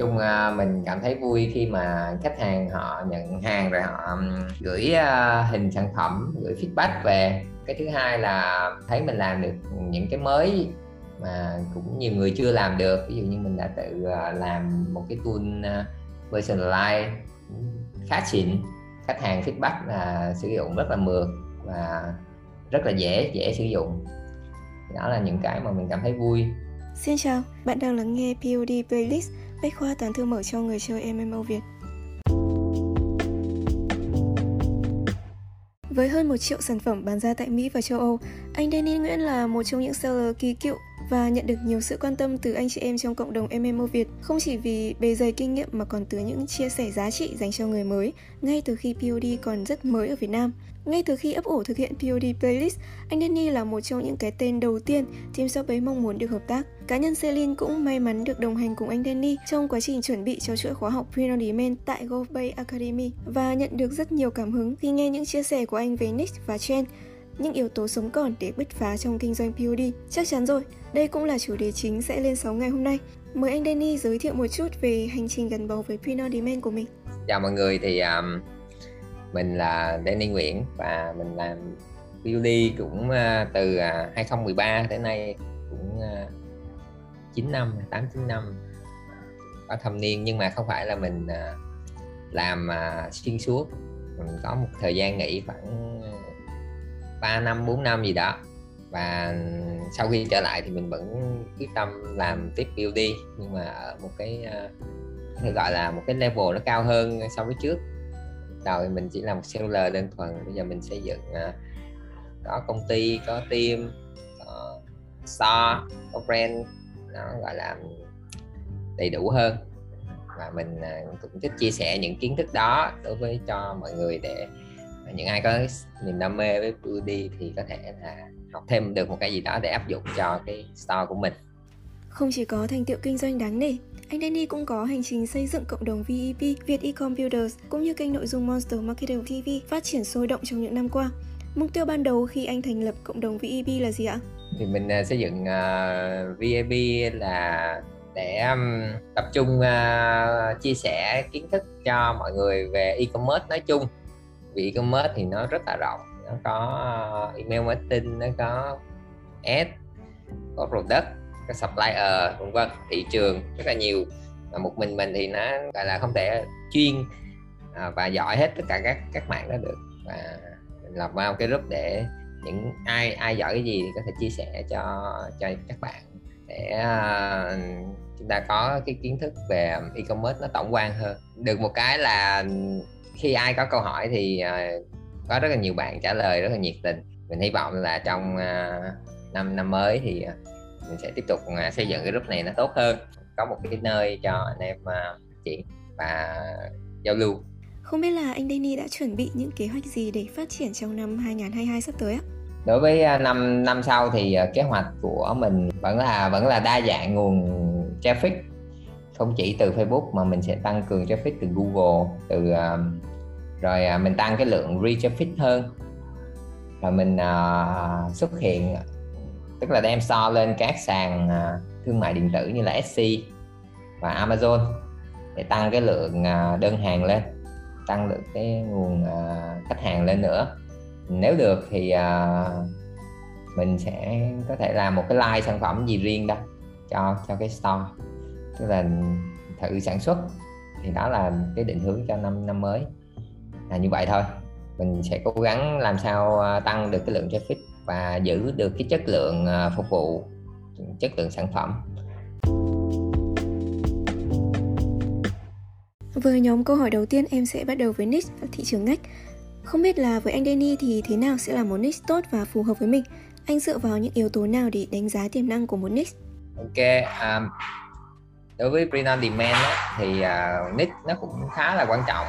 chung ờ, mình cảm thấy vui khi mà khách hàng họ nhận hàng rồi họ gửi ờ, hình sản phẩm gửi feedback về. Cái thứ hai là thấy mình làm được những cái mới mà cũng nhiều người chưa làm được. Ví dụ như mình đã tự ờ, làm một cái tool personalize khá xịn khách hàng feedback là sử dụng rất là mượt và rất là dễ dễ sử dụng. Đó là những cái mà mình cảm thấy vui. Xin chào, bạn đang lắng nghe POD Playlist, bách khoa toàn thư mở cho người chơi MMO Việt. Với hơn 1 triệu sản phẩm bán ra tại Mỹ và châu Âu, anh Danny Nguyễn là một trong những seller kỳ cựu và nhận được nhiều sự quan tâm từ anh chị em trong cộng đồng MMO Việt, không chỉ vì bề dày kinh nghiệm mà còn từ những chia sẻ giá trị dành cho người mới ngay từ khi POD còn rất mới ở Việt Nam. Ngay từ khi ấp ủ thực hiện POD Playlist, anh Danny là một trong những cái tên đầu tiên Team Shop mong muốn được hợp tác. Cá nhân Celine cũng may mắn được đồng hành cùng anh Danny trong quá trình chuẩn bị cho chuỗi khóa học Print on Demand tại Bay Academy và nhận được rất nhiều cảm hứng khi nghe những chia sẻ của anh về Nick và Chen những yếu tố sống còn để bứt phá trong kinh doanh POD. Chắc chắn rồi, đây cũng là chủ đề chính sẽ lên sóng ngày hôm nay. Mời anh Danny giới thiệu một chút về hành trình gắn bó với Print on Demand của mình. Chào mọi người thì um, mình là Danny Nguyễn và mình làm Beauty cũng ờ, từ à, 2013 đến nay cũng ờ, 9 năm, 8 9 năm. Có thâm niên nhưng mà không phải là mình ờ, làm xuyên suốt. Mình có một thời gian nghỉ khoảng 3 năm 4 năm gì đó. Và sau khi trở lại thì mình vẫn quyết tâm làm tiếp beauty nhưng mà ở một cái gọi là một cái level nó cao hơn so với trước đầu thì mình chỉ làm một seller đơn thuần bây giờ mình xây dựng uh, có công ty có team có store có brand nó gọi là đầy đủ hơn. Và mình uh, cũng thích chia sẻ những kiến thức đó đối với cho mọi người để những ai có niềm đam mê với đi thì có thể là học thêm được một cái gì đó để áp dụng cho cái store của mình không chỉ có thành tiệu kinh doanh đáng nể anh Danny cũng có hành trình xây dựng cộng đồng VEP, Việt Ecom Builders cũng như kênh nội dung Monster Marketing TV phát triển sôi động trong những năm qua. Mục tiêu ban đầu khi anh thành lập cộng đồng VEP là gì ạ? Thì mình uh, xây dựng à, uh, VEP là để um, tập trung uh, chia sẻ kiến thức cho mọi người về e-commerce nói chung vì e-commerce thì nó rất là rộng nó có email marketing nó có ad có product cái supplier. Vân vân thị trường rất là nhiều. Mà một mình mình thì nó gọi là không thể chuyên à, và giỏi hết tất cả các các mạng đó được. Và mình lập vào cái group để những ai ai giỏi cái gì thì có thể chia sẻ cho cho các bạn để uh, chúng ta có cái kiến thức về e-commerce nó tổng quan hơn. Được một cái là khi ai có câu hỏi thì uh, có rất là nhiều bạn trả lời rất là nhiệt tình. Mình hy vọng là trong uh, năm năm mới thì uh, mình sẽ tiếp tục uh, xây dựng cái group này nó tốt hơn. Có một cái nơi cho anh em uh, triển và giao lưu. Không biết là anh Danny đã chuẩn bị những kế hoạch gì để phát triển trong năm 2022 sắp tới ạ? Đối với năm năm sau thì kế hoạch của mình vẫn là vẫn là đa dạng nguồn traffic. Không chỉ từ Facebook mà mình sẽ tăng cường traffic từ Google từ rồi mình tăng cái lượng reach traffic hơn. Rồi mình uh, xuất hiện tức là đem so lên các sàn à, thương mại điện tử như là Etsy và Amazon để tăng cái lượng à, đơn hàng lên, tăng được cái nguồn à, khách hàng lên nữa. Nếu được thì mình sẽ có thể làm một cái line sản phẩm gì riêng đó cho cho cái store. Tức là thử sản xuất thì đó là cái định hướng cho năm năm mới. Là như vậy thôi. Mình sẽ cố gắng làm sao tăng được cái lượng traffic và giữ được cái chất lượng à, phục vụ chất lượng sản phẩm Với nhóm câu hỏi đầu tiên em sẽ bắt đầu với niche và thị trường ngách. Không biết là với anh Danny thì thế nào sẽ là một niche tốt và phù hợp với mình? Anh dựa vào những yếu tố nào để đánh giá tiềm năng của một niche? Ok, um, đối với print on demand á, thì uh, niche nó cũng khá là quan trọng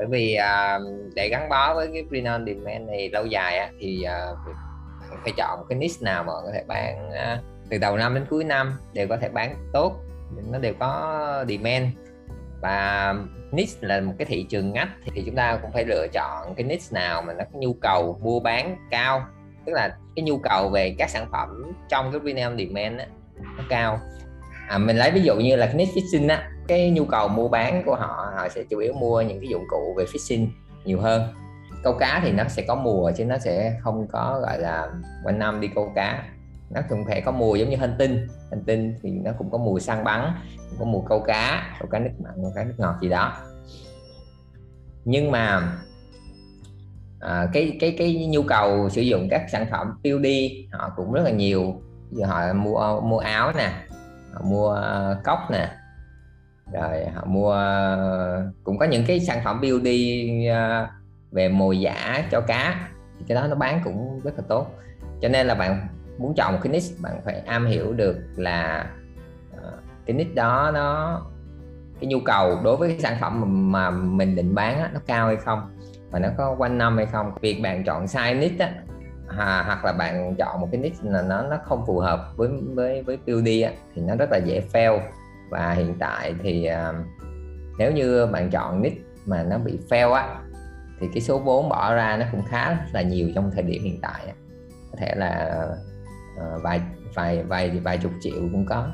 bởi vì à, để gắn bó với cái print on demand này lâu dài á, thì à, phải chọn cái niche nào mà có thể bán à, từ đầu năm đến cuối năm đều có thể bán tốt nó đều có demand. Và niche là một cái thị trường ngách thì chúng ta cũng phải lựa chọn cái niche nào mà nó có nhu cầu mua bán cao. Tức là cái nhu cầu về các sản phẩm trong cái premium demand á, nó cao à, mình lấy ví dụ như là niche fishing á cái nhu cầu mua bán của họ họ sẽ chủ yếu mua những cái dụng cụ về fishing nhiều hơn. Câu cá thì nó sẽ có mùa chứ nó sẽ không có gọi là quanh năm đi câu cá. Nó cũng thể có mùa giống như hành tinh hành tinh thì nó cũng có mùa săn bắn có mùa câu cá câu cá nước mặn câu cá nước ngọt gì đó. Nhưng mà à, cái cái cái nhu cầu sử dụng các sản phẩm tiêu đi họ cũng rất là nhiều. Giờ họ mua mua áo nè họ mua cốc nè. Rồi họ mua cũng có những cái sản phẩm beauty à, về mồi giả cho cá. Thì cái đó nó bán cũng rất là tốt. Cho nên là bạn muốn chọn một cái niche bạn phải am hiểu được là à, cái niche đó nó cái nhu cầu đối với cái sản phẩm mà, mà mình định bán á, nó cao hay không? Và nó có quanh năm hay không? Việc bạn chọn sai niche á, à, hoặc là bạn chọn một cái niche là nó nó không phù hợp với với với POD á, thì nó rất là dễ fail và hiện tại thì à, nếu như bạn chọn niche mà nó bị fail á thì cái số vốn bỏ ra nó cũng khá là nhiều trong thời điểm hiện tại á. có thể là à, vài vài vài vài chục triệu cũng có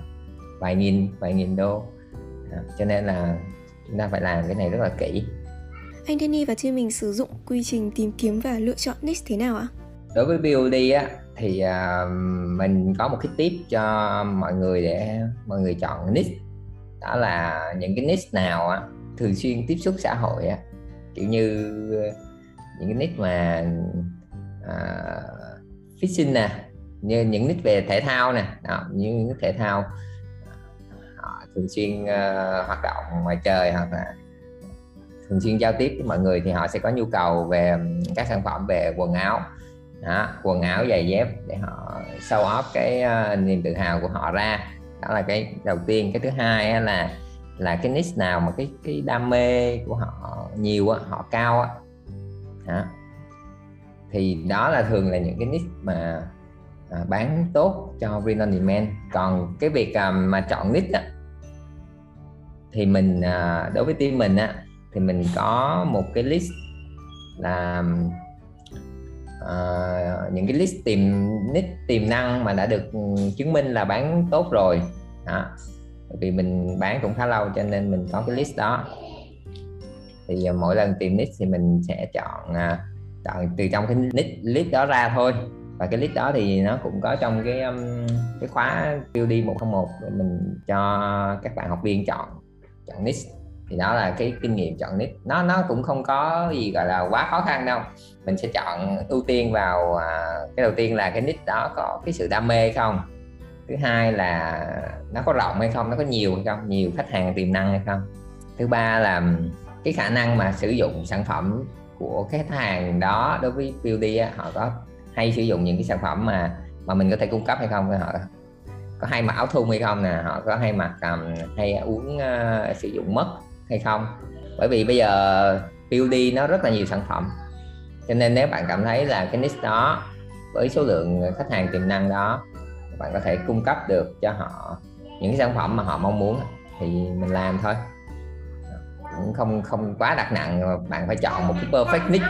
vài nghìn vài nghìn đô à, cho nên là chúng ta phải làm cái này rất là kỹ anh Danny và team mình sử dụng quy trình tìm kiếm và lựa chọn niche thế nào ạ? Đối với BOD á thì uh, mình có một cái tip cho mọi người để mọi người chọn niche. Đó là những cái niche nào á thường xuyên tiếp xúc xã hội á. Kiểu như những cái niche mà uh, fishing nè như những niche về thể thao nè. Đó, như thể thao họ thường xuyên uh, hoạt động ngoài trời hoặc là thường xuyên giao tiếp với mọi người thì họ sẽ có nhu cầu về các sản phẩm về quần áo đó, quần áo giày dép để họ show off cái uh, niềm tự hào của họ ra. Đó là cái đầu tiên. Cái thứ hai là là cái niche nào mà cái cái đam mê của họ nhiều á họ cao á. Đó. thì đó là thường là những cái niche mà à, bán tốt cho Green on demand còn cái việc à, mà chọn niche á thì mình à, đối với team mình á thì mình có một cái list là uh, những cái list tìm nick tiềm năng mà đã được ừ, chứng minh là bán tốt rồi. Đó. vì mình bán cũng khá lâu cho nên mình có cái list đó. Thì uh, mỗi lần tìm nick thì mình sẽ chọn uh, chọn từ trong cái nick list đó ra thôi. Và cái list đó thì nó cũng có trong cái um, cái khóa POD 101 để mình cho các bạn học viên chọn chọn niche thì đó là cái kinh nghiệm chọn niche nó nó cũng không có gì gọi là quá khó khăn đâu. Mình sẽ chọn ưu tiên vào à, cái đầu tiên là cái niche đó có cái sự đam mê không. Thứ hai là nó có rộng hay không nó có nhiều hay không nhiều khách hàng tiềm năng hay không. Thứ ba là cái khả năng mà sử dụng sản phẩm của khách hàng đó đối với beauty họ có hay sử dụng những cái sản phẩm mà mà mình có thể cung cấp hay không họ có hay mặc áo thun hay không nè họ có hay mặc um, hay uống uh, sử dụng mất hay không. Bởi vì bây giờ beauty nó rất là nhiều sản phẩm. Cho nên nếu bạn cảm thấy là cái niche đó với số lượng khách hàng tiềm năng đó, bạn có thể cung cấp được cho họ những cái sản phẩm mà họ mong muốn thì mình làm thôi. Cũng không không quá đặt nặng, bạn phải chọn một cái perfect niche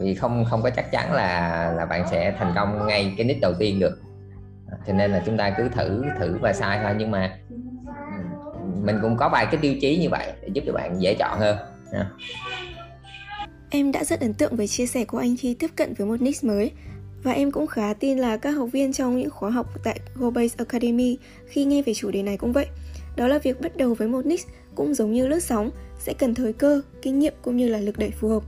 vì không không có chắc chắn là là bạn sẽ thành công ngay cái niche đầu tiên được. Cho nên là chúng ta cứ thử thử và sai thôi. Nhưng mà mình cũng có vài cái tiêu chí như vậy để giúp cho bạn dễ chọn hơn Em đã rất ấn tượng với chia sẻ của anh khi tiếp cận với một niche mới và em cũng khá tin là các học viên trong những khóa học tại GoBase Academy khi nghe về chủ đề này cũng vậy. Đó là việc bắt đầu với một niche cũng giống như lướt sóng, sẽ cần thời cơ, kinh nghiệm cũng như là lực đẩy phù hợp.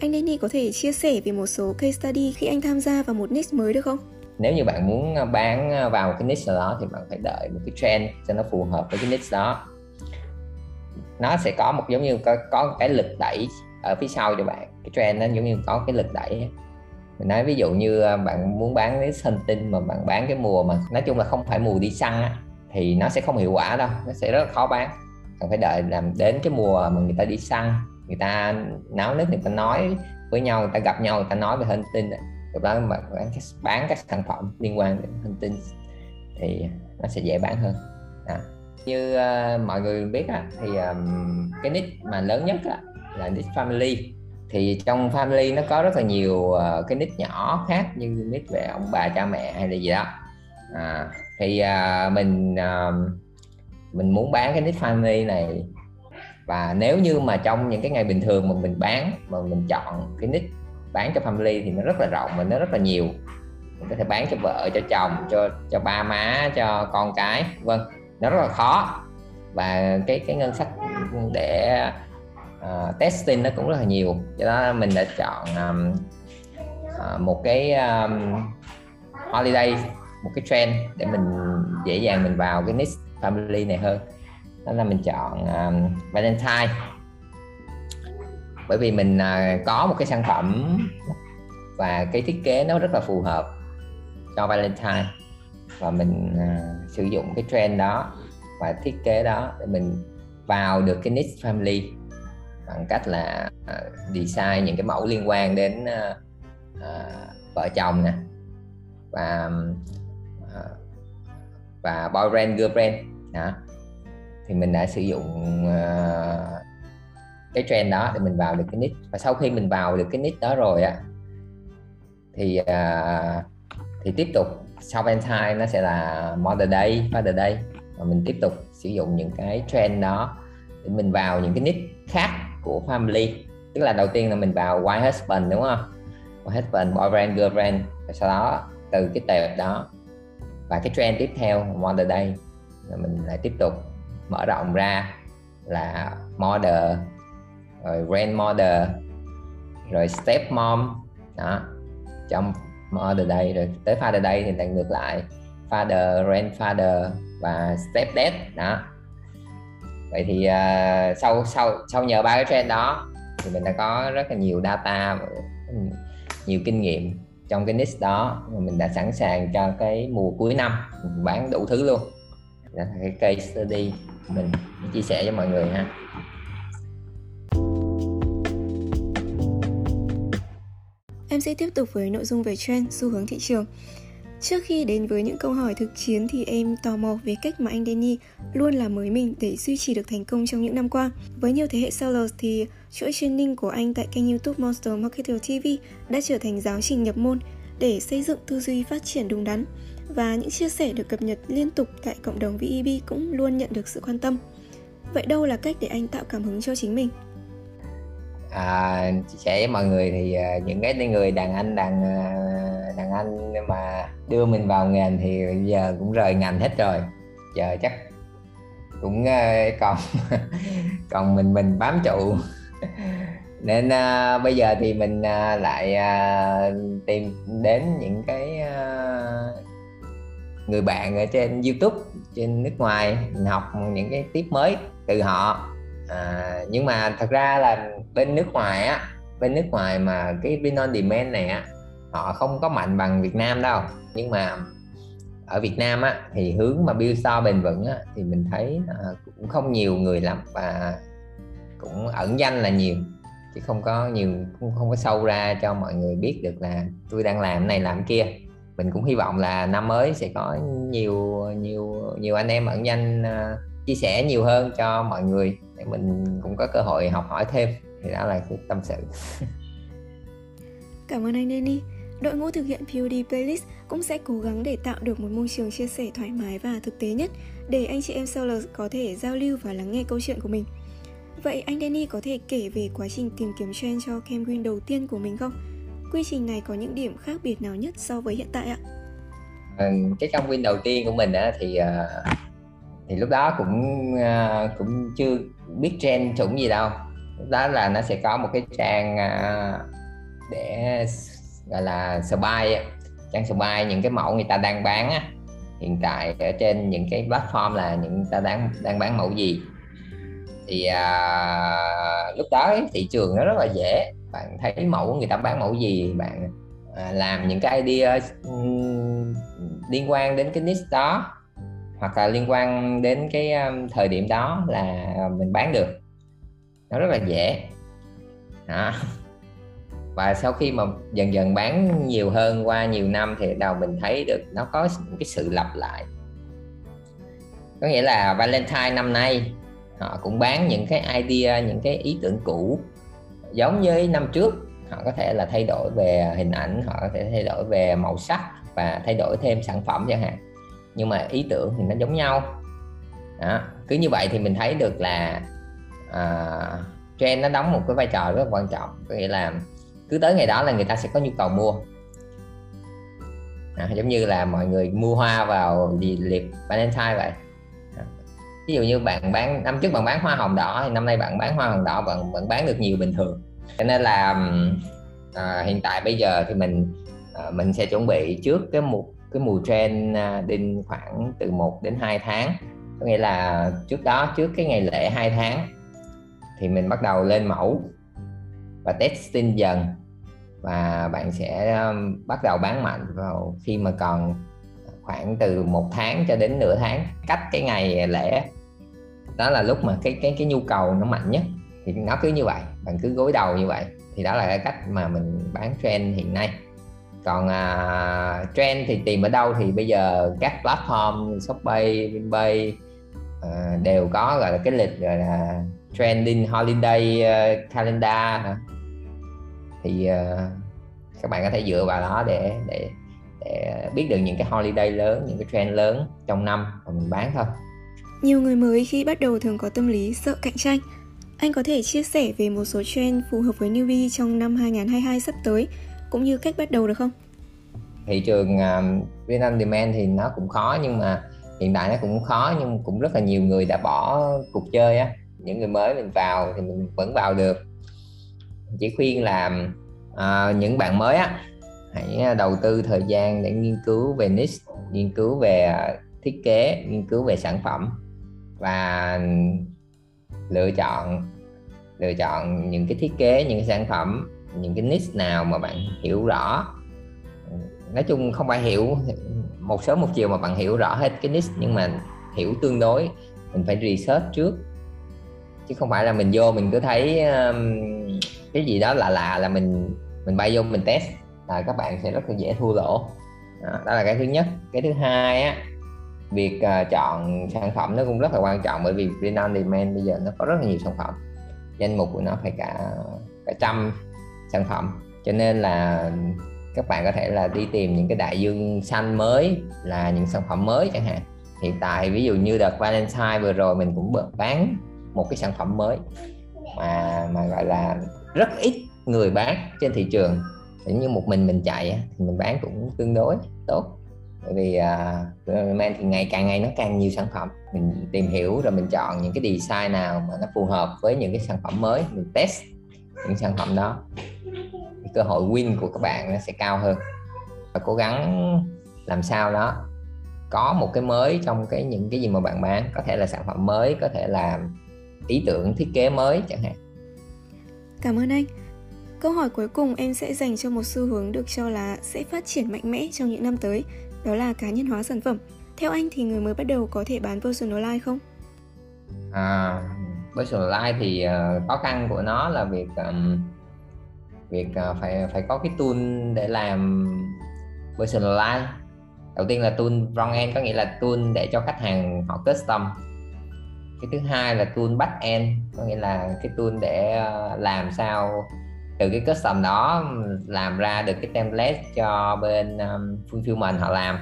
Anh Danny có thể chia sẻ về một số case study khi anh tham gia vào một niche mới được không? Nếu như bạn muốn à, bán à, vào cái niche đó thì bạn phải đợi một cái trend cho nó phù hợp với cái niche đó. Nó sẽ có một giống như có, có cái lực đẩy ở phía sau cho bạn. Cái trend nó giống như có cái lực đẩy mình nói ví dụ như à, bạn muốn bán cái sân tinh mà bạn bán cái mùa mà nói chung là không phải mùa đi săn á, thì nó sẽ không hiệu quả đâu nó sẽ rất là khó bán bạn phải đợi làm đến cái mùa mà người ta đi săn người ta náo nức người ta nói với nhau người ta gặp nhau người ta nói về thông tinh đó mà bán, bán các sản phẩm liên quan đến hành tinh thì nó sẽ dễ bán hơn à. như uh, mọi người biết á, thì um, cái nick mà lớn nhất á, là nick family thì trong family nó có rất là nhiều uh, cái nick nhỏ khác như nick về ông bà cha mẹ hay là gì đó à, thì uh, mình uh, mình muốn bán cái niche family này và nếu như mà trong những cái ngày bình thường mà mình bán mà mình chọn cái niche bán cho family thì nó rất là rộng và nó rất là nhiều. Mình có thể bán cho vợ cho chồng cho cho ba má cho con cái vâng nó rất là khó. Và cái cái ngân sách để uh, testing nó cũng rất là nhiều. Cho đó mình đã chọn um, uh, một cái um, holiday một cái trend để mình dễ dàng mình vào cái niche family này hơn. Đó là mình chọn um, Valentine bởi vì mình à, có một cái sản phẩm và cái thiết kế nó rất là phù hợp cho Valentine. Và mình uh, sử dụng cái trend đó và thiết kế đó để mình vào được cái niche family bằng cách là uh, design những cái mẫu liên quan đến uh, uh, vợ chồng nè và uh, và boyfriend girlfriend. Đó. Thì mình đã sử dụng uh, cái trend đó để mình vào được cái niche và sau khi mình vào được cái niche đó rồi á thì uh, thì tiếp tục sau Valentine nó sẽ là Mother Day, Father Day. Và mình tiếp tục sử dụng những cái trend đó để mình vào những cái niche khác của family. Tức là đầu tiên là mình vào white husband đúng không? White husband boyfriend girlfriend. Và sau đó từ cái tệp đó và cái trend tiếp theo Mother Day là mình lại tiếp tục mở rộng ra là mother rồi grandmother rồi step mom đó. Trong mother day rồi tới father day thì lại ngược lại. Father grandfather và step dad đó. Vậy thì uh, sau sau sau nhờ ba cái trend đó thì mình đã có rất là nhiều data nhiều kinh nghiệm trong cái niche đó mình đã sẵn sàng cho cái mùa cuối năm mình bán đủ thứ luôn. Đó là cái case study mình chia sẻ với mọi người ha. Em sẽ tiếp tục với nội dung về trend, xu hướng thị trường. Trước khi đến với những câu hỏi thực chiến thì em tò mò về cách mà anh Danny luôn làm mới mình để duy trì được thành công trong những năm qua. Với nhiều thế hệ sellers thì chuỗi training của anh tại kênh YouTube Monster Marketer TV đã trở thành giáo trình nhập môn để xây dựng tư duy phát triển đúng đắn và những chia sẻ được cập nhật liên tục tại cộng đồng VEB cũng luôn nhận được sự quan tâm. Vậy đâu là cách để anh tạo cảm hứng cho chính mình? À, chia sẻ với mọi người thì uh, những cái người đàn anh đàn uh, đàn anh mà đưa mình vào ngành thì giờ cũng rời ngành hết rồi. Giờ chắc cũng uh, còn còn mình mình bám trụ. Nên uh, bây giờ thì mình uh, lại uh, tìm đến những cái uh, người bạn ở trên YouTube trên nước ngoài mình học những cái tiếp mới từ họ à, nhưng mà thật ra là bên nước ngoài á bên nước ngoài mà cái print on demand này á họ không có mạnh bằng Việt Nam đâu. Nhưng mà ở Việt Nam á thì hướng mà build store bền vững á thì mình thấy à, cũng không nhiều người làm và cũng ẩn danh là nhiều chứ không có nhiều cũng không có sâu ra cho mọi người biết được là tôi đang làm này làm kia. Mình cũng hy vọng là năm mới sẽ có nhiều nhiều nhiều anh em ẩn danh uh, chia sẻ nhiều hơn cho mọi người để mình cũng có cơ hội học hỏi thêm thì đó là cái tâm sự cảm ơn anh Danny đội ngũ thực hiện POD Playlist cũng sẽ cố gắng để tạo được một môi trường chia sẻ thoải mái và thực tế nhất để anh chị em sellers có thể giao lưu và lắng nghe câu chuyện của mình. Vậy anh Danny có thể kể về quá trình tìm kiếm trend cho campaign đầu tiên của mình không? Quy trình này có những điểm khác biệt nào nhất so với hiện tại ạ? À, cái campaign đầu tiên của mình á, thì uh, thì lúc đó cũng uh, cũng chưa biết trend chuẩn gì đâu. Lúc đó là nó sẽ có một cái trang uh, để gọi là spy trang spy những cái mẫu người ta đang bán á. Hiện tại ở trên những cái platform là những ta đang đang bán mẫu gì. Thì à, lúc đó thị trường nó rất là dễ. Bạn thấy mẫu người ta bán mẫu gì bạn à, làm những cái idea um, liên quan đến cái niche đó hoặc là liên quan đến cái um, thời điểm đó là mình bán được. Nó rất là dễ. Đó. và sau khi mà dần dần bán nhiều hơn qua nhiều năm thì đầu mình thấy được nó có cái sự lặp lại. Có nghĩa là Valentine năm nay, họ cũng bán những cái idea, những cái ý tưởng cũ. Giống với năm trước, họ có thể là thay đổi về hình ảnh, họ có thể thay đổi về màu sắc và thay đổi thêm sản phẩm chẳng hạn nhưng mà ý tưởng thì nó giống nhau. Đó. cứ như vậy thì mình thấy được là uh, trend nó đóng một cái vai trò rất là quan trọng. Có nghĩa là cứ tới ngày đó là người ta sẽ có nhu cầu mua. À, giống như là mọi người mua hoa vào dịp liệp Valentine vậy. À, ví dụ như bạn bán năm trước bạn bán hoa hồng đỏ thì năm nay bạn bán hoa hồng đỏ bạn vẫn bán được nhiều bình thường. Cho nên là à, hiện tại bây giờ thì mình à, mình sẽ chuẩn bị trước cái một cái mùa trend à, đến khoảng từ 1 đến 2 tháng. Có nghĩa là trước đó, trước cái ngày lễ 2 tháng, thì mình bắt đầu lên mẫu và testing dần. Và bạn sẽ um, bắt đầu bán mạnh vào khi mà còn khoảng từ một tháng cho đến nửa tháng, cách cái ngày lễ. Đó là lúc mà cái cái cái nhu cầu nó mạnh nhất. Thì nó cứ như vậy, bạn cứ gối đầu như vậy. Thì đó là cái cách mà mình bán trend hiện nay còn uh, trend thì tìm ở đâu thì bây giờ các platform shopee vinpay uh, à, đều có gọi là cái lịch gọi là trending holiday uh, calendar thì uh, các bạn có thể dựa vào đó để để để biết được những cái holiday lớn những cái trend lớn trong năm và mình bán thôi. Nhiều người mới khi bắt đầu thường có tâm lý sợ cạnh tranh. Anh có thể chia sẻ về một số trend phù hợp với newbie trong năm 2022 sắp tới cũng như cách bắt đầu được không? Thị trường à, uh, Việt Nam demand thì nó cũng khó nhưng mà hiện tại nó cũng khó nhưng cũng rất là nhiều người đã bỏ cuộc chơi á những người mới mình vào thì mình vẫn vào được chỉ khuyên là uh, những bạn mới á hãy đầu tư thời gian để nghiên cứu về niche nghiên cứu về à, thiết kế nghiên cứu về sản phẩm và lựa chọn lựa chọn những cái thiết kế những cái sản phẩm những cái niche nào mà bạn hiểu rõ. Nói chung không phải hiểu một sớm một chiều mà bạn hiểu rõ hết cái niche nhưng mà hiểu tương đối mình phải research trước. Chứ không phải là mình vô mình cứ thấy um, cái gì đó lạ lạ là mình mình bay vô mình test là các bạn sẽ rất là dễ thua lỗ. Đó, đó là cái thứ nhất. Cái thứ hai á việc uh, chọn sản phẩm nó cũng rất là quan trọng bởi vì print on demand bây giờ nó có rất là nhiều sản phẩm. Danh mục của nó phải cả cả trăm sản phẩm. Cho nên là các bạn có thể là đi tìm những cái đại dương xanh mới là những sản phẩm mới chẳng hạn. Hiện tại ví dụ như đợt Valentine vừa rồi mình cũng bán một cái sản phẩm mới mà mà gọi là rất ít người bán trên thị trường. Nếu như một mình mình chạy thì mình bán cũng tương đối tốt. Bởi vì à, uh, men thì ngày càng ngày nó càng nhiều sản phẩm. Mình tìm hiểu rồi mình chọn những cái design nào mà nó phù hợp với những cái sản phẩm mới mình test những sản phẩm đó thì cơ hội win của các bạn nó sẽ cao hơn. Và cố gắng làm sao đó có một cái mới trong cái những cái gì mà bạn bán có thể là sản phẩm mới có thể là ý tưởng thiết kế mới chẳng hạn. Cảm ơn anh. Câu hỏi cuối cùng em sẽ dành cho một xu hướng được cho là sẽ phát triển mạnh mẽ trong những năm tới đó là cá nhân hóa sản phẩm. Theo anh thì người mới bắt đầu có thể bán personal không? À, personal thì uh, khó khăn của nó là việc um, việc uh, phải phải có cái tool để làm personalize đầu tiên là tool front end có nghĩa là tool để cho khách hàng họ custom. Cái thứ hai là tool back end có nghĩa là cái tool để uh, làm sao từ cái custom đó làm ra được cái template cho bên um, fulfillment họ làm.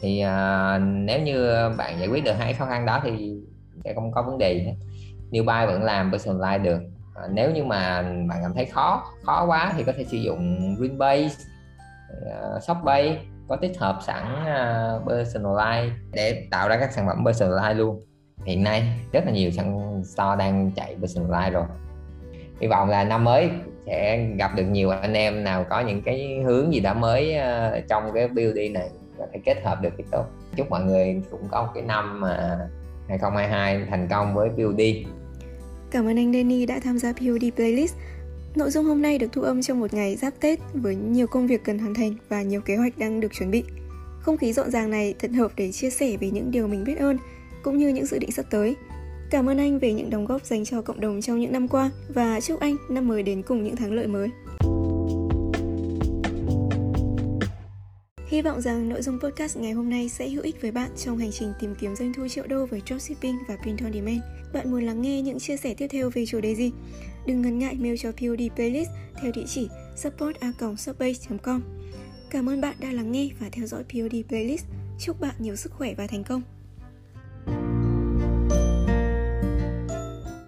Thì uh, nếu như bạn giải quyết được hai khó khăn đó thì sẽ không có vấn đề new buy vẫn làm personalize được. Ờ, nếu như mà bạn cảm thấy khó khó quá thì có thể sử dụng Greenbase uh, Shopbase có tích hợp sẵn uh, personalize để tạo ra các sản phẩm personalize luôn. Hiện nay rất là nhiều sàn store đang chạy personalize rồi. Hy vọng là năm mới sẽ gặp được nhiều anh em nào có những cái hướng gì đó mới uh, trong cái build này và thể kết hợp được cái tốt. Chúc mọi người cũng có một cái năm mà 2022 thành công với build Cảm ơn anh Danny đã tham gia POD Playlist Nội dung hôm nay được thu âm trong một ngày giáp Tết với nhiều công việc cần hoàn thành và nhiều kế hoạch đang được chuẩn bị. Không khí rộn ràng này thật hợp để chia sẻ về những điều mình biết ơn, cũng như những dự định sắp tới. Cảm ơn anh về những đóng góp dành cho cộng đồng trong những năm qua, và chúc anh năm mới đến cùng những thắng lợi mới. Hy vọng rằng nội dung podcast ngày hôm nay sẽ hữu ích với bạn trong hành trình tìm kiếm doanh thu triệu đô với dropshipping và print on demand. Bạn muốn lắng nghe những chia sẻ tiếp theo về chủ đề gì? Đừng ngần ngại mail cho POD Playlist theo địa chỉ support com Cảm ơn bạn đã lắng nghe và theo dõi POD Playlist Chúc bạn nhiều sức khỏe và thành công.